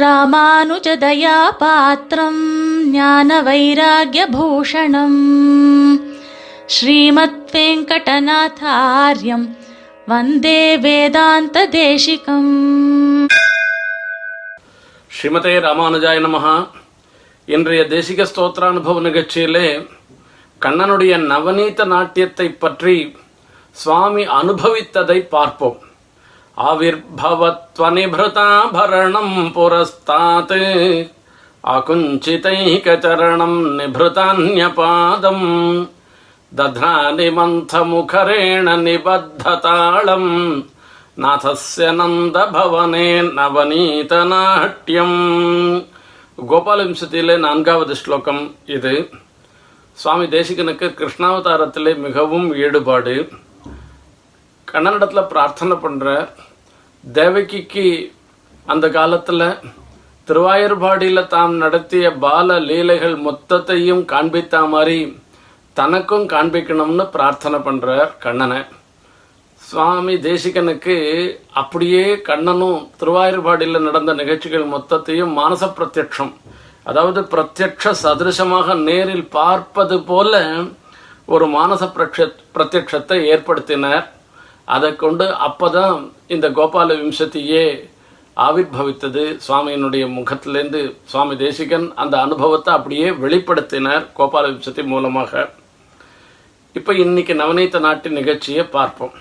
ராமானுஜதயாபாத்திரம் ஞான வைராகியபூஷணம் ஸ்ரீமத் வெங்கடநாதாரியம் வந்தே வேதாந்த தேசிகம் ஸ்ரீமதே ராமானுஜாய நமஹா இன்றைய தேசிக ஸ்தோத்திரானுபவ நிகழ்ச்சியிலே கண்ணனுடைய நவநீத நாட்டியத்தை பற்றி சுவாமி அனுபவித்ததை பார்ப்போம். ஆவிர்பவத்வனிபிருதாபரணம் புரஸ்தாத் ஆகுஞ்சிதைகச்சரணம் நிபிருதான்யபாதம் दध्नानि मन्थमुखरेण निबद्धताळम् नाथस्य நந்தபவனே நவநீதநாட்டியம் கோபாலவிம்சத்திலே நான்காவது ஸ்லோகம் இது சுவாமி தேசிகனுக்கு கிருஷ்ணாவதாரத்திலே மிகவும் ஈடுபாடு கண்ணனிடத்துல பிரார்த்தனை பண்ற தேவகிக்கு அந்த காலத்தில் திருவாயூர்பாடியில் தாம் நடத்திய பால லீலைகள் மொத்தத்தையும் காண்பித்த மாதிரி தனக்கும் காண்பிக்கணும்னு பிரார்த்தனை பண்ணுறார் கண்ணனை. சுவாமி தேசிகனுக்கு அப்படியே கண்ணனும் திருவாயூர்பாடியில் நடந்த நிகழ்ச்சிகள் மொத்தத்தையும் மானச பிரத்யட்சம் அதாவது பிரத்யட்ச சதிருஷமாக நேரில் பார்ப்பது போல ஒரு மானச பிரத்யட்சத்தை ஏற்படுத்தினார். அதை கொண்டு அப்போதான் இந்த கோபால விம்சத்தியே ஆவிர்பவித்தது. சுவாமியினுடைய முகத்திலேருந்து சுவாமி தேசிகன் அந்த அனுபவத்தை அப்படியே வெளிப்படுத்தினார் கோபால விம்சத்தி மூலமாக. இப்ப இன்னைக்கு நவநீத நாட்டு நிகழ்ச்சியை பார்ப்போம்.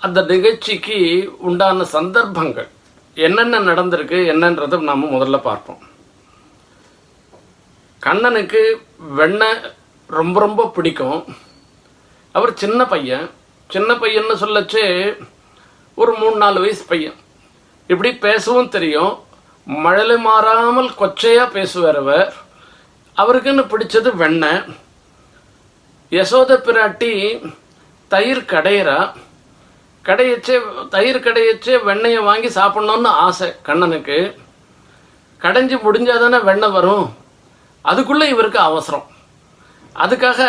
அந்த நிகழ்ச்சிக்கு உண்டான சந்தர்ப்பங்கள் என்னென்ன நடந்திருக்கு என்னன்றதை நாம முதல்ல பார்ப்போம். கண்ணனுக்கு வெண்ணெய் ரொம்ப ரொம்ப பிடிக்கும். அவர் சின்ன பையன். சின்ன பையன்னு சொல்லச்சே ஒரு மூணு நாலு வயசு பையன். இப்படி பேசவும் தெரியும். மழலை மாறாமல் கொச்சையாக பேசுவார் அவர். அவருக்குன்னு பிடிச்சது வெண்ணெய் யசோத பிராட்டி தயிர் கடையிறா. கடையச்சே தயிர் கடையச்சே வெண்ணெயை வாங்கி சாப்பிடணும்னு ஆசை கண்ணனுக்கு. கடைஞ்சி முடிஞ்சாதானே வெண்ணெய் வரும். அதுக்குள்ளே இவருக்கு அவசரம். அதுக்காக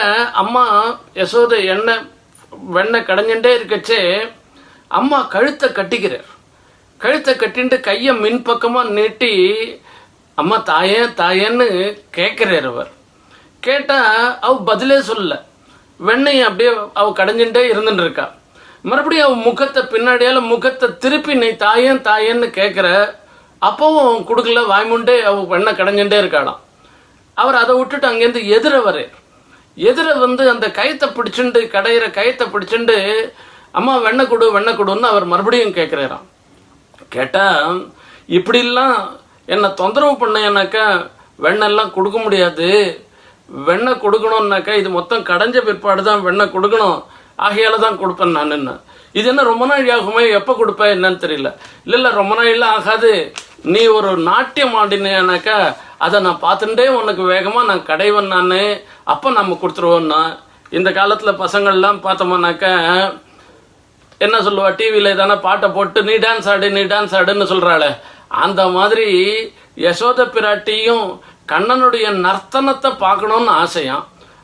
அம்மா யசோதை எண்ணெய் வெண்ணெய் கடைஞ்சுட்டே இருக்கச்சே அம்மா கழுத்தை கட்டிக்கிறார். கழுத்தை கட்டின்ட்டு கையை மின்பக்கமா நீட்டி அம்மா தாயே தாயேன்னு கேட்குறார் அவர். கேட்டால் அவ பதிலே சொல்லல. வெண்ணெய் அப்படியே அவ கடைஞ்சுட்டே இருந்துட்டு இருக்கா. மறுபடியும் அவ முகத்தை பின்னாடியால முகத்தை திருப்பி நீ தாயேன் தாயேன்னு கேட்குற அப்பவும் கொடுக்கல வாய்முண்டே அவ வெண்ணெய் கடைஞ்சுட்டே இருக்காளாம். அவர் அதை விட்டுட்டு அங்கேருந்து எதிர வர எதிர வந்து அந்த கயத்தை பிடிச்சுண்டு கடையிற கயத்தை பிடிச்சுண்டு அம்மா வெண்ணை கொடு வெண்ணை கொடுன்னு அவர் மறுபடியும் கேட்குறாராம் கேட்டால் இப்படிலாம் என்னை தொந்தரவு பண்ணேனாக்கா வெண்ணெல்லாம் கொடுக்க முடியாது. வெண்ணெய் கொடுக்கணும்னாக்கா இது மொத்தம் கடைஞ்ச பிற்பாடு தான் வெண்ணெய் கொடுக்கணும். ஆகையால தான் கொடுப்பேன் நான் என்ன இது என்ன ரொம்ப நாள் ஆகுமே? எப்போ கொடுப்பேன் என்னன்னு தெரியல. இல்லை இல்லை ரொம்ப நாள் ஆகாது. நீ ஒரு நாட்டியம் ஆடினேனாக்கா அதை நான் பார்த்துட்டே உனக்கு வேகமாக நான் கடைவன் நான் அப்போ நம்ம கொடுத்துருவோம்னா இந்த காலத்தில் பசங்கள்லாம் பார்த்தோம்னாக்க என்ன சொல்லுவா டிவியில் தானே பாட்டை போட்டு நீ டான்ஸ் ஆடு நீ டான்ஸ் ஆடுன்னு சொல்கிறாளே அந்த மாதிரி யசோத பிராட்டியும் கண்ணனுடைய நர்த்தனத்தை பார்க்கணும்னு ஆசையாம்.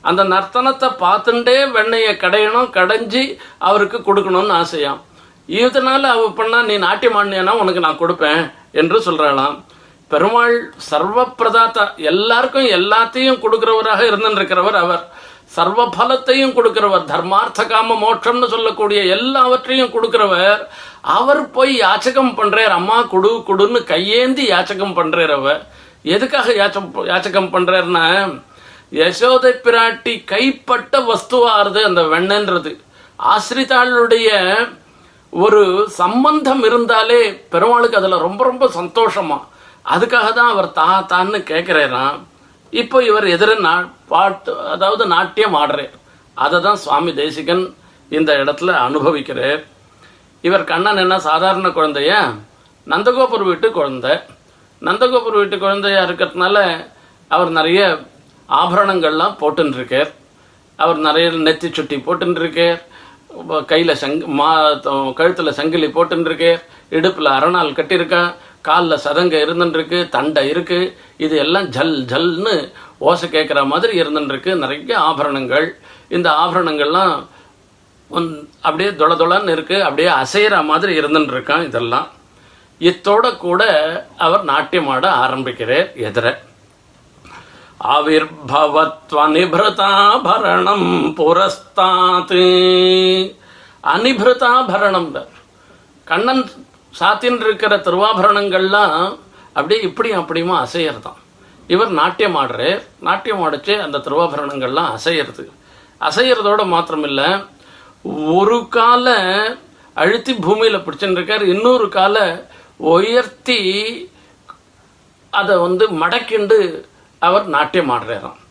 அந்த நர்த்தனத்தை பார்த்துட்டே வெண்ணையை கடையணும் கடைஞ்சி அவருக்கு கொடுக்கணும்னு ஆசையாம். இதனால அவ பண்ணா நீ நாட்டியம் ஆடினா உனக்கு நான் கொடுப்பேன் என்று சொல்றாளாம். பெருமாள் சர்வ பிரதாத்தா எல்லாருக்கும் எல்லாத்தையும் கொடுக்கிறவராக இருந்திருக்கிறவர் அவர். சர்வ பலத்தையும் கொடுக்கிறவர். தர்மார்த்த காம மோட்சம்னு சொல்லக்கூடிய எல்லாவற்றையும் கொடுக்கிறவர். அவர் போய் யாச்சகம் பண்றார். அம்மா குடு குடுன்னு கையேந்தி யாச்சகம் பண்றார் அவர். எதுக்காக யாச்சம் யாச்சகம் பண்றாருன்னா யசோதை பிராட்டி கைப்பட்ட வஸ்துவாருது அந்த வெண்ணன்றது. ஆசிரிதாளுடைய ஒரு சம்பந்தம் இருந்தாலே பெருமாளுக்கு அதுல ரொம்ப ரொம்ப சந்தோஷமா. அதுக்காக தான் அவர் தா தான்னு கேட்குறாராம் இப்போ இவர் எதிர நா பாட்டு அதாவது நாட்டியம் ஆடுறார். அதை தான் சுவாமி தேசிகன் இந்த இடத்துல அனுபவிக்கிறார். இவர் கண்ணன் என்ன சாதாரண குழந்தைய? நந்தகோபுர் வீட்டு குழந்தை. நந்தகோபுர் வீட்டு குழந்தையா இருக்கிறதுனால அவர் நிறைய ஆபரணங்கள்லாம் போட்டுருக்கார் அவர் நிறைய நெத்தி சுட்டி போட்டுருக்கார் கையில் சங் மா கழுத்தில் சங்கிலி போட்டுருக்கார் இடுப்பில் அரணால் கட்டியிருக்கா. காலில் சதங்க இருந்துருக்கு இருக்கு தண்டை இருக்கு இது எல்லாம் ஜல் ஜல்னு ஓசை கேட்குற மாதிரி இருந்துருக்கு நிறைய ஆபரணங்கள். இந்த ஆபரணங்கள்லாம் ஒன்- அப்படியே தொள தொளன்னு இருக்கு அப்படியே அசைகிற மாதிரி இருந்துருக்கான் இதெல்லாம். இத்தோட கூட அவர் நாட்டியமாட ஆரம்பிக்கிறார் எதிர. ஆவிர்பவத்வனிபிருதாபரணம் புரஸ்தாத்து அனிபிருதாபரணம் கண்ணன் சாத்தின் இருக்கிற திருவாபரணங்கள்லாம் அப்படியே இப்படியும் அப்படியுமா அசையறதான் இவர் நாட்டியம் ஆடுறார் நாட்டியம் ஆடிச்சு அந்த திருவாபரணங்கள்லாம் அசையிறது. அசையறதோட மாத்திரமில்லை ஒரு காலை அழுத்தி பூமியில் பிடிச்சுன்னு இருக்கார் இன்னொரு காலை உயர்த்தி அதை வந்து மடக்கிண்டு அவர் நாட்டியம் ஆடுறாராம்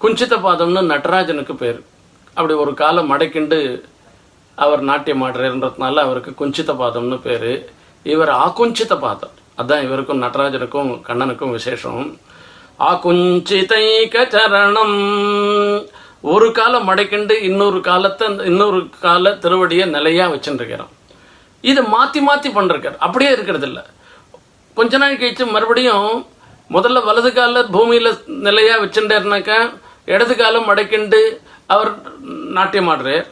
குஞ்சித்த பாதம்னு நடராஜனுக்கு பேர். அப்படி ஒரு காலை மடக்கிண்டு அவர் நாட்டியம் ஆடுறாருன்றதுனால அவருக்கு குஞ்சித பாதம்னு பேர். இவர் ஆகுஞ்சித பாதம். அதான் இவருக்கும் நடராஜனுக்கும் கண்ணனுக்கும் விசேஷம். ஆகுஞ்சிதைக சரணம் ஒரு காலம் மடைக்கிண்டு இன்னொரு காலத்தை இன்னொரு கால திருவடியை நிலையாக வச்சுருக்கிறோம் இதை மாற்றி மாற்றி பண்ணிருக்கார். அப்படியே இருக்கிறது இல்லை கொஞ்ச நாள் கழிச்சு மறுபடியும் முதல்ல வலது கால பூமியில் நிலையாக வச்சுட்டாருனாக்கா இடது காலம் மடைக்கிண்டு அவர் நாட்டியம் ஆடுறார்.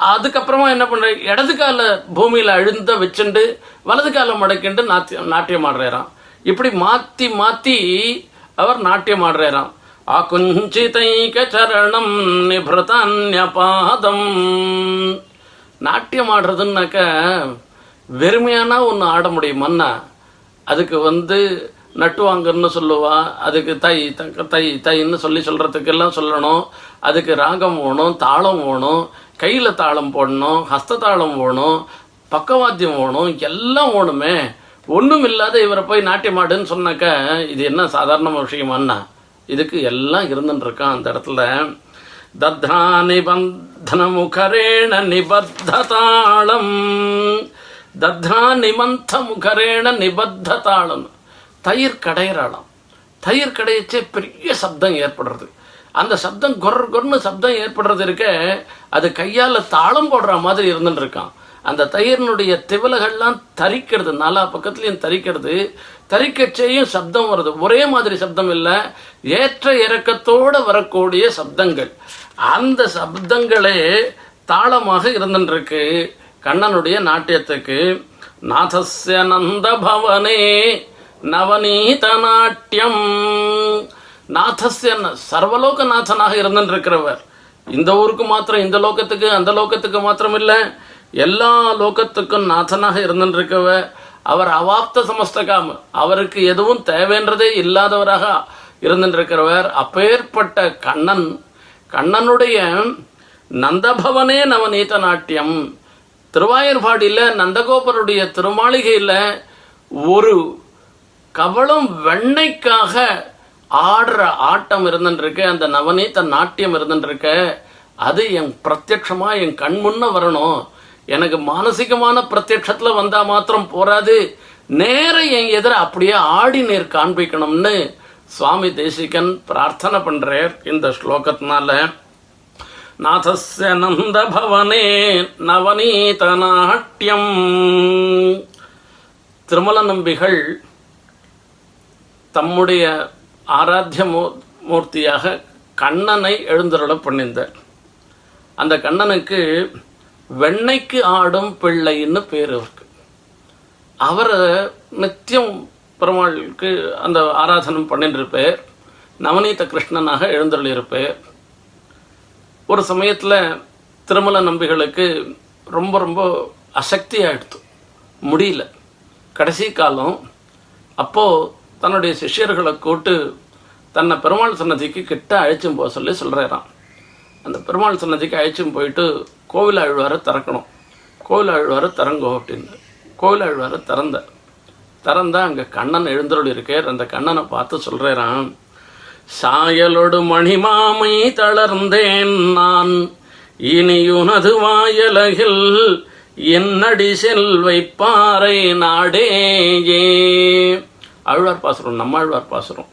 அதுக்கப்புறமா என்ன பண்றாரு இடது கால பூமியில அழுந்த வச்சுண்டு வலது காலம் மடக்கிண்டு நாட்டியம் நாட்டியம் ஆடுறாராம். இப்படி மாத்தி மாத்தி அவர் நாட்டியம் ஆடுறாராம். அகுஞ்சிதைக சரணம் நிபிருதான்யபாதம் நாட்டியம் ஆடுறதுன்னாக்க வெறுமையானா ஒன்று ஆட முடியுமன்னா அதுக்கு வந்து நட்டுவாங்கன்னு சொல்லுவா அதுக்கு தை தக்க தை தைன்னு சொல்லி சொல்கிறதுக்கெல்லாம் சொல்லணும். அதுக்கு ராகம் வேணும் தாளம் வேணும். கையில் தாளம் போடணும் ஹஸ்த தாளம் பக்கவாத்தியம் ஓணும் எல்லாம் ஓணுமே ஒன்றும் இல்லாத இவரை போய் நாட்டியமாடுன்னு சொன்னாக்க இது என்ன சாதாரண விஷயமான்னா? இதுக்கு எல்லாம் இருந்துட்டு இருக்கான் அந்த இடத்துல. தத்ரா நிபந்தன முகரேண நிபத்தாளம் தத்ரா நிமந்த முகரேண நிபத்தாளம் தயிர் கடையிறாளாம். தயிர் கடையச்சே பெரிய சப்தம் ஏற்படுறது. அந்த சப்தம் கொர் கொர்னு சப்தம் ஏற்படுறது இருக்க அது கையால் தாளம் போடுற மாதிரி இருந்துட்டு இருக்கான் அந்த தயிரினுடைய திவலைகள்லாம் தரிக்கிறது நாலா பக்கத்துலேயும் தரிக்கிறது தரிக்கச்சேயும் சப்தம் வருது. ஒரே மாதிரி சப்தம் இல்லை ஏற்ற இறக்கத்தோடு வரக்கூடிய சப்தங்கள். அந்த சப்தங்களே தாளமாக இருந்துருக்கு கண்ணனுடைய நாட்டியத்துக்கு நாதஸ்ய நந்த பவனே நவநீத நாட்டியம். நாதஸ்ய சர்வலோக நாதனாக இருந்திருக்கிறவர். இந்த ஊருக்கு மாத்திரம் இந்த லோகத்துக்கு அந்த லோகத்துக்கு மாத்திரம் இல்லை எல்லா லோகத்துக்கும் நாதனாக இருந்திருக்கவர் அவர் அவாப்த சமஸ்தகாம். அவருக்கு எதுவும் தேவைன்றதே இல்லாதவராக இருந்திருக்கிறவர். அப்பேற்பட்ட கண்ணன் கண்ணனுடைய நந்தபவனே நவநீத நாட்டியம். திருவாயூர்பாடியில் நந்தகோபருடைய திருமாளிகையில் ஒரு கவளம் வெண்ணைக்காக ஆடுற ஆட்டம் இருந்துருக்கு அந்த நவநீத நாட்டியம் இருந்துருக்கு அது என் பிரத்யட்சமா என் கண் முன்ன வரணும். எனக்கு மானசிகமான பிரத்யட்சத்துல வந்தா மாத்திரம் போராது. நேர என் எதிர அப்படியே ஆடி நேர் காண்பிக்கணும்னு சுவாமி தேசிகன் பிரார்த்தனை பண்றார் இந்த ஸ்லோகத்தினால. நாதஸ்ய நந்த பவனே நவநீத நாட்டியம் திருமல நம்பிகள் தம்முடைய ஆராத்திய மூ- மூர்த்தியாக கண்ணனை எழுந்தருள பண்ணிந்தார் அந்த கண்ணனுக்கு வெண்ணைக்கு ஆடும் பிள்ளைன்னு பேர் அவருக்கு. அவரை நித்தியம் பெருமாளுக்கு அந்த ஆராதனம் பண்ணிட்டு நவநீத கிருஷ்ணனாக எழுந்தருளியிருப்பார். ஒரு சமயத்தில் திருமல நம்பிகளுக்கு ரொம்ப ரொம்ப அசக்தி ஆயிடுத்து முடியல. கடைசி காலம் அப்போது தன்னுடைய சிஷ்யர்களை கூட்டு தன்னை பெருமாள் சன்னதிக்கு கிட்ட அழைச்சும் போக சொல்லி சொல்கிறான் அந்த பெருமாள் சன்னதிக்கு அழைச்சும் போயிட்டு கோவில் ஆழ்வாரை திறக்கணும். கோவில் ஆழ்வாரை திறங்கோ அப்படின்னு கோவில் ஆழ்வாரை திறந்த. திறந்தா அங்கே கண்ணன் எழுந்தருள் இருக்கார் அந்த கண்ணனை பார்த்து சொல்கிறான் சாயலொடு மணிமாமை தளர்ந்தேன் நான். இனியுனது வாயலகில் என்னடி செல்வை பாறை நாடேயே. ஆழ்வார் பாசுரம் நம்மாழ்வார் பாசுரம்.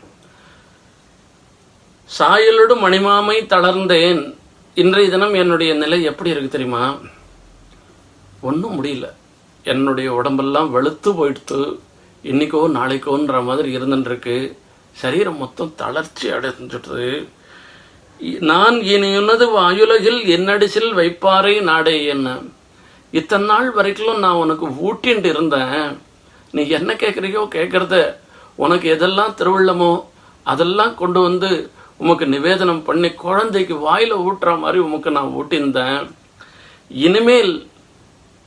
சாயலோடு மணிமாமை தளர்ந்தேன். இன்றைய தினம் என்னுடைய நிலை எப்படி இருக்கு தெரியுமா? ஒன்றும் முடியல. என்னுடைய உடம்பெல்லாம் வெளுத்து போயிடுத்து. இன்னைக்கோ நாளைக்கோன்ற மாதிரி இருந்துருக்கு சரீரம் மொத்தம் தளர்ச்சி அடைஞ்சிட்டு நான் இனியுனது வாயுலகில் என்னடிசில் வைப்பாரே நாடே என்ன. இத்தனை நாள் வரைக்கும் நான் உனக்கு ஊட்டின்ட்டு இருந்தேன். நீ என்ன கேட்குறியோ கேட்குறத உனக்கு எதெல்லாம் திருவிழமோ அதெல்லாம் கொண்டு வந்து உமக்கு நிவேதனம் பண்ணி குழந்தைக்கு வாயில் ஊட்டுற மாதிரி உமக்கு நான் ஊட்டியிருந்தேன். இனிமேல்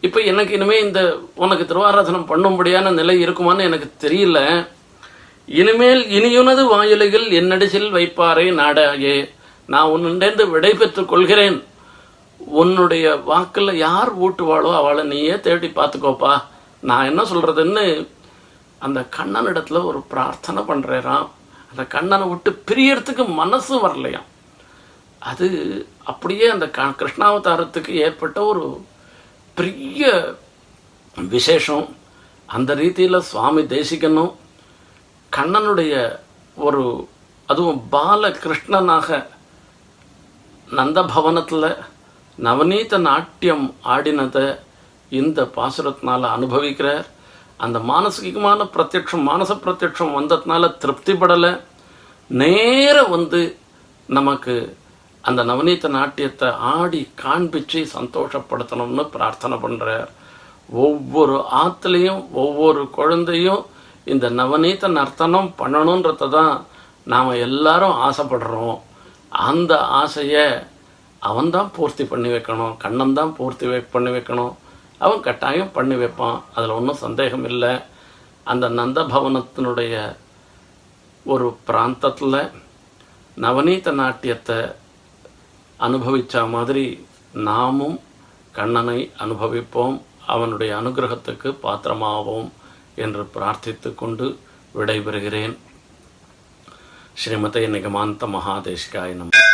இப்போ எனக்கு இனிமேல் இந்த உனக்கு திருவாராதனம் பண்ணும்படியான நிலை இருக்குமான்னு எனக்கு தெரியல. இனிமேல் இனியுனது வாயிலையில் என்னடிசில் வைப்பாரே நாடாயே. நான் உன்னிடந்து விடை பெற்றுக் கொள்கிறேன். உன்னுடைய வாக்கில் யார் ஊட்டுவாளோ அவளை நீயே தேடி பார்த்துக்கோப்பா. நான் என்ன சொல்கிறதுன்னு அந்த கண்ணனிடத்துல ஒரு பிரார்த்தனை பண்ணுறேராம் அந்த கண்ணனை விட்டு பிரியறதுக்கு மனசு வரலையாம். அது அப்படியே அந்த க- கிருஷ்ணாவதாரத்துக்கு ஏற்பட்ட ஒரு பெரிய விசேஷம். அந்த ரீதியில் சுவாமி தேசிக்கணும். கண்ணனுடைய ஒரு அதுவும் பால கிருஷ்ணனாக நந்தபவனத்தில் நவநீத நாட்டியம் ஆடினதை இந்த பாசுரத்தினால அனுபவிக்கிறார். அந்த மானசீகமான பிரத்யட்சம் மானச பிரத்யட்சம் வந்ததுனால திருப்திப்படலை நேர வந்து நமக்கு அந்த நவநீத நாட்டியத்தை ஆடி காண்பிச்சு சந்தோஷப்படுத்தணும்னு பிரார்த்தனை பண்ணுறார் ஒவ்வொரு ஆற்றுலையும் ஒவ்வொரு குழந்தையும் இந்த நவநீத நர்த்தனம் பண்ணணுன்றத தான் நாம் எல்லாரும் ஆசைப்படுறோம். அந்த ஆசையை அவன்தான் பூர்த்தி பண்ணி வைக்கணும் கண்ணன் தான் பூர்த்தி பண்ணி வைக்கணும். அவன் கட்டாயம் பண்ணி வைப்பான். அதில் ஒன்றும் சந்தேகம் இல்லை. அந்த நந்தபவனத்தினுடைய ஒரு பிராந்தத்தில் நவநீத நாட்டியத்தை அனுபவித்த மாதிரி நாமும் கண்ணனை அனுபவிப்போம். அவனுடைய அனுகிரகத்துக்கு பாத்திரமாவோம் என்று பிரார்த்தித்து கொண்டு விடைபெறுகிறேன். ஸ்ரீமதே நிகமாந்த மகாதேசிகாய நம்ம